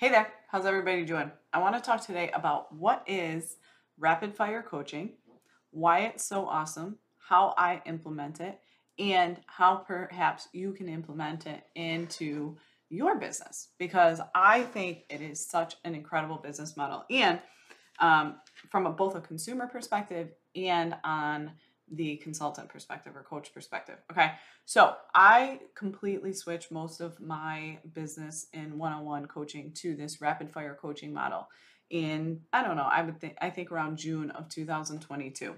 Hey there, how's everybody doing? I want to talk today about what is rapid fire coaching, why it's so awesome, how I implement it, and how perhaps you can implement it into your business because I think it is such an incredible business model. And um, from a, both a consumer perspective and on the consultant perspective or coach perspective. Okay. So I completely switched most of my business in one on one coaching to this rapid fire coaching model in, I don't know, I would think, I think around June of 2022.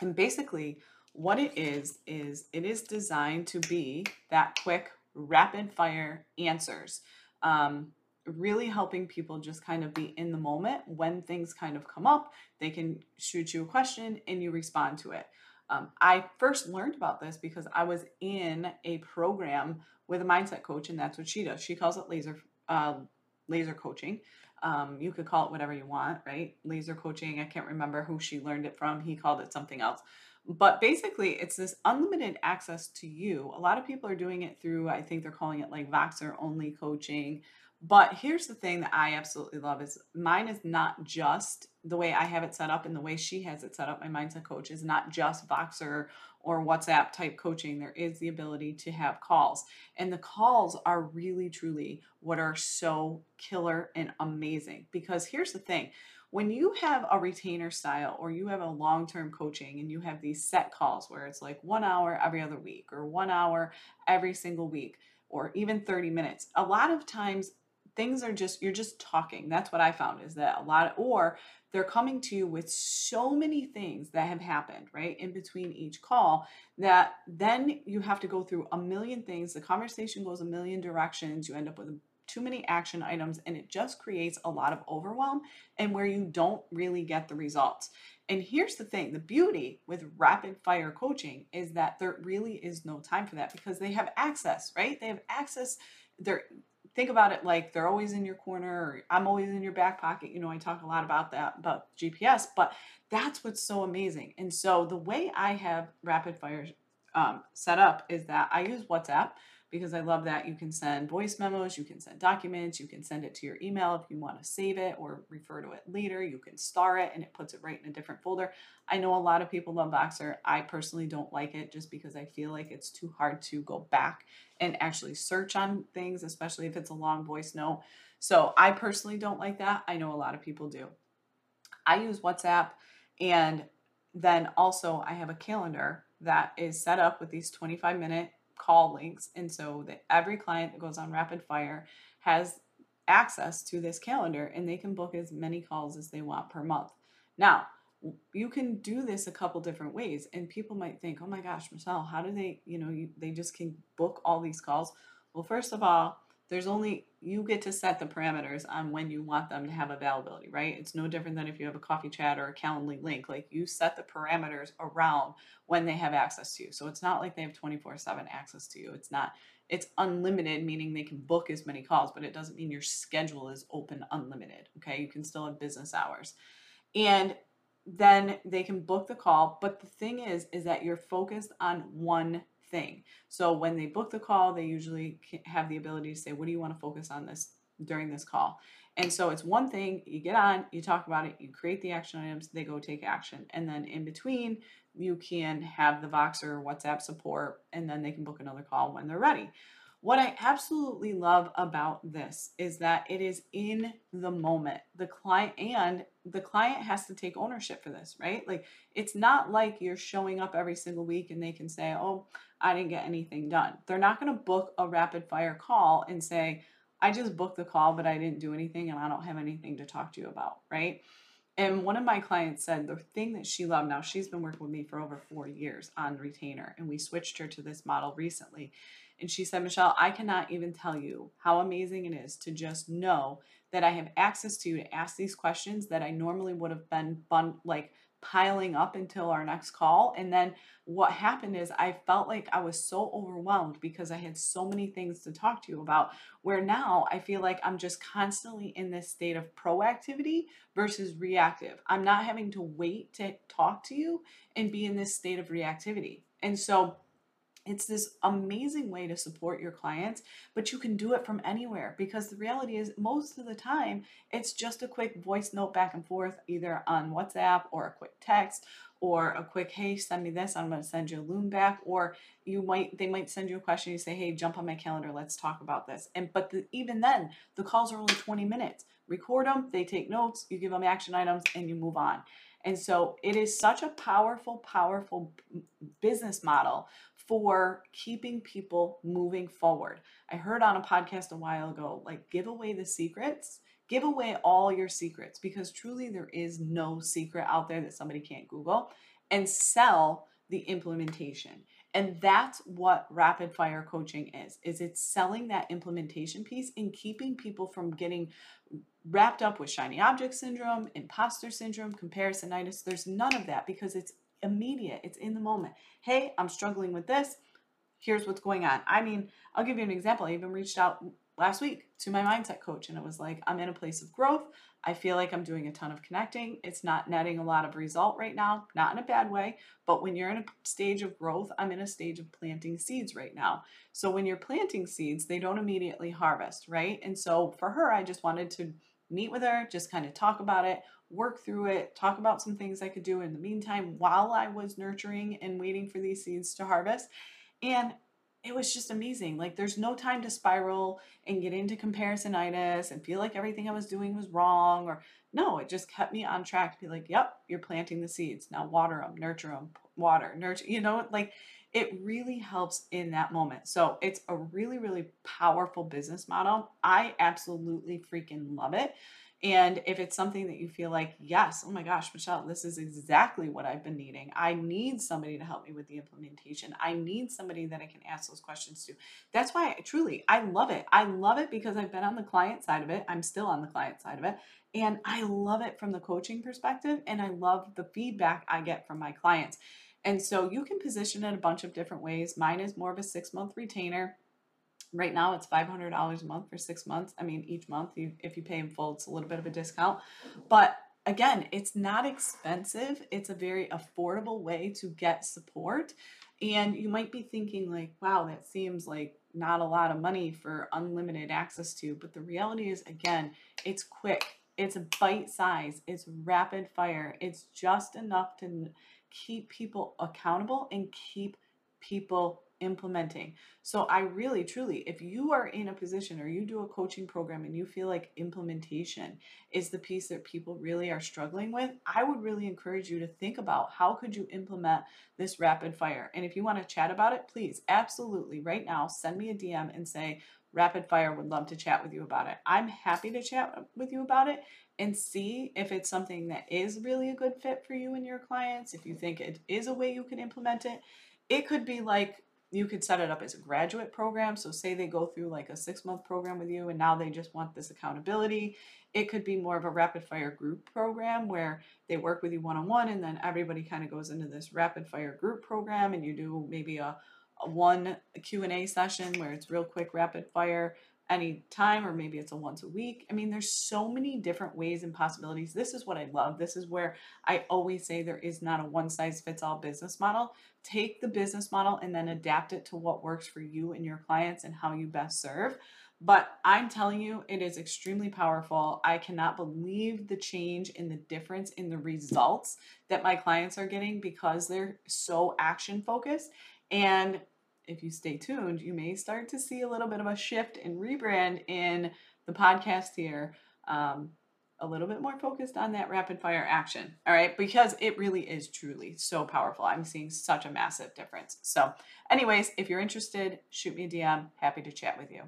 And basically, what it is, is it is designed to be that quick, rapid fire answers. Um, really helping people just kind of be in the moment when things kind of come up. They can shoot you a question and you respond to it. Um, I first learned about this because I was in a program with a mindset coach, and that's what she does. She calls it laser uh, laser coaching. Um, you could call it whatever you want, right? Laser coaching. I can't remember who she learned it from. He called it something else. But basically, it's this unlimited access to you. A lot of people are doing it through, I think they're calling it like Voxer only coaching. But here's the thing that I absolutely love is mine is not just the way I have it set up and the way she has it set up. My mindset coach is not just Voxer or WhatsApp type coaching. There is the ability to have calls. And the calls are really, truly what are so killer and amazing. Because here's the thing when you have a retainer style or you have a long term coaching and you have these set calls where it's like one hour every other week or one hour every single week or even 30 minutes, a lot of times things are just you're just talking. That's what i found is that a lot of, or they're coming to you with so many things that have happened right in between each call that then you have to go through a million things. The conversation goes a million directions. You end up with too many action items and it just creates a lot of overwhelm and where you don't really get the results. And here's the thing the beauty with rapid fire coaching is that there really is no time for that because they have access right? They have access they're think about it like they're always in your corner or I'm always in your back pocket. You know, I talk a lot about that, about GPS, but that's what's so amazing. And so the way I have rapid fire um, set up is that I use WhatsApp because I love that you can send voice memos, you can send documents, you can send it to your email if you want to save it or refer to it later. You can star it and it puts it right in a different folder. I know a lot of people love Voxer. I personally don't like it just because I feel like it's too hard to go back and actually search on things, especially if it's a long voice note. So I personally don't like that. I know a lot of people do. I use WhatsApp and then also I have a calendar that is set up with these 25 minute call links. And so that every client that goes on rapid fire has access to this calendar and they can book as many calls as they want per month. Now, you can do this a couple different ways and people might think, "Oh my gosh, Michelle, how do they, you know, you, they just can book all these calls?" Well, first of all, there's only you get to set the parameters on when you want them to have availability, right? It's no different than if you have a coffee chat or a Calendly link. Like you set the parameters around when they have access to you. So it's not like they have 24/7 access to you. It's not it's unlimited meaning they can book as many calls, but it doesn't mean your schedule is open unlimited, okay? You can still have business hours. And then they can book the call, but the thing is is that you're focused on one thing. So when they book the call, they usually have the ability to say, What do you want to focus on this during this call? And so it's one thing, you get on, you talk about it, you create the action items, they go take action. And then in between, you can have the Voxer WhatsApp support, and then they can book another call when they're ready. What I absolutely love about this is that it is in the moment. The client and the client has to take ownership for this, right? Like it's not like you're showing up every single week and they can say, "Oh, I didn't get anything done." They're not going to book a rapid fire call and say, "I just booked the call, but I didn't do anything and I don't have anything to talk to you about," right? And one of my clients said the thing that she loved now, she's been working with me for over four years on retainer, and we switched her to this model recently And she said, Michelle, I cannot even tell you how amazing it is to just know that I have access to you to ask these questions that I normally would have been bun- like piling up until our next call. And then what happened is I felt like I was so overwhelmed because I had so many things to talk to you about. Where now I feel like I'm just constantly in this state of proactivity versus reactive. I'm not having to wait to talk to you and be in this state of reactivity. And so it's this amazing way to support your clients, but you can do it from anywhere because the reality is, most of the time, it's just a quick voice note back and forth, either on WhatsApp or a quick text or a quick, hey, send me this, I'm going to send you a loom back. Or you might, they might send you a question, you say, hey, jump on my calendar, let's talk about this. And, but the, even then, the calls are only 20 minutes. Record them, they take notes, you give them action items, and you move on. And so it is such a powerful, powerful business model for keeping people moving forward. I heard on a podcast a while ago, like, give away the secrets, give away all your secrets because truly there is no secret out there that somebody can't Google and sell the implementation. And that's what rapid fire coaching is. Is it's selling that implementation piece and keeping people from getting wrapped up with shiny object syndrome, imposter syndrome, comparisonitis. There's none of that because it's immediate, it's in the moment. Hey, I'm struggling with this. Here's what's going on. I mean, I'll give you an example. I even reached out last week to my mindset coach and it was like, I'm in a place of growth. I feel like I'm doing a ton of connecting. It's not netting a lot of result right now, not in a bad way, but when you're in a stage of growth, I'm in a stage of planting seeds right now. So when you're planting seeds, they don't immediately harvest, right? And so for her, I just wanted to meet with her, just kind of talk about it, work through it, talk about some things I could do in the meantime while I was nurturing and waiting for these seeds to harvest. And it was just amazing. Like there's no time to spiral and get into comparisonitis and feel like everything I was doing was wrong or no, it just kept me on track to be like, yep, you're planting the seeds. Now water them, nurture them, water, nurture, you know, like it really helps in that moment. So it's a really, really powerful business model. I absolutely freaking love it. And if it's something that you feel like, yes, oh my gosh, Michelle, this is exactly what I've been needing. I need somebody to help me with the implementation. I need somebody that I can ask those questions to. That's why I, truly I love it. I love it because I've been on the client side of it. I'm still on the client side of it. And I love it from the coaching perspective. And I love the feedback I get from my clients. And so you can position it a bunch of different ways. Mine is more of a six month retainer. Right now, it's $500 a month for six months. I mean, each month, you, if you pay in full, it's a little bit of a discount. But again, it's not expensive. It's a very affordable way to get support. And you might be thinking, like, wow, that seems like not a lot of money for unlimited access to. But the reality is, again, it's quick, it's bite size, it's rapid fire, it's just enough to keep people accountable and keep people implementing. So I really truly if you are in a position or you do a coaching program and you feel like implementation is the piece that people really are struggling with, I would really encourage you to think about how could you implement this rapid fire. And if you want to chat about it, please absolutely right now send me a DM and say rapid fire would love to chat with you about it. I'm happy to chat with you about it and see if it's something that is really a good fit for you and your clients. If you think it is a way you can implement it, it could be like you could set it up as a graduate program. So, say they go through like a six month program with you and now they just want this accountability. It could be more of a rapid fire group program where they work with you one on one and then everybody kind of goes into this rapid fire group program and you do maybe a, a one Q&A session where it's real quick rapid fire any time or maybe it's a once a week. I mean, there's so many different ways and possibilities. This is what I love. This is where I always say there is not a one size fits all business model. Take the business model and then adapt it to what works for you and your clients and how you best serve. But I'm telling you, it is extremely powerful. I cannot believe the change in the difference in the results that my clients are getting because they're so action focused. And if you stay tuned, you may start to see a little bit of a shift and rebrand in the podcast here. Um, a little bit more focused on that rapid fire action. All right. Because it really is truly so powerful. I'm seeing such a massive difference. So, anyways, if you're interested, shoot me a DM. Happy to chat with you.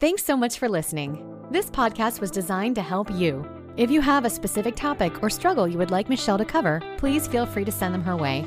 Thanks so much for listening. This podcast was designed to help you. If you have a specific topic or struggle you would like Michelle to cover, please feel free to send them her way.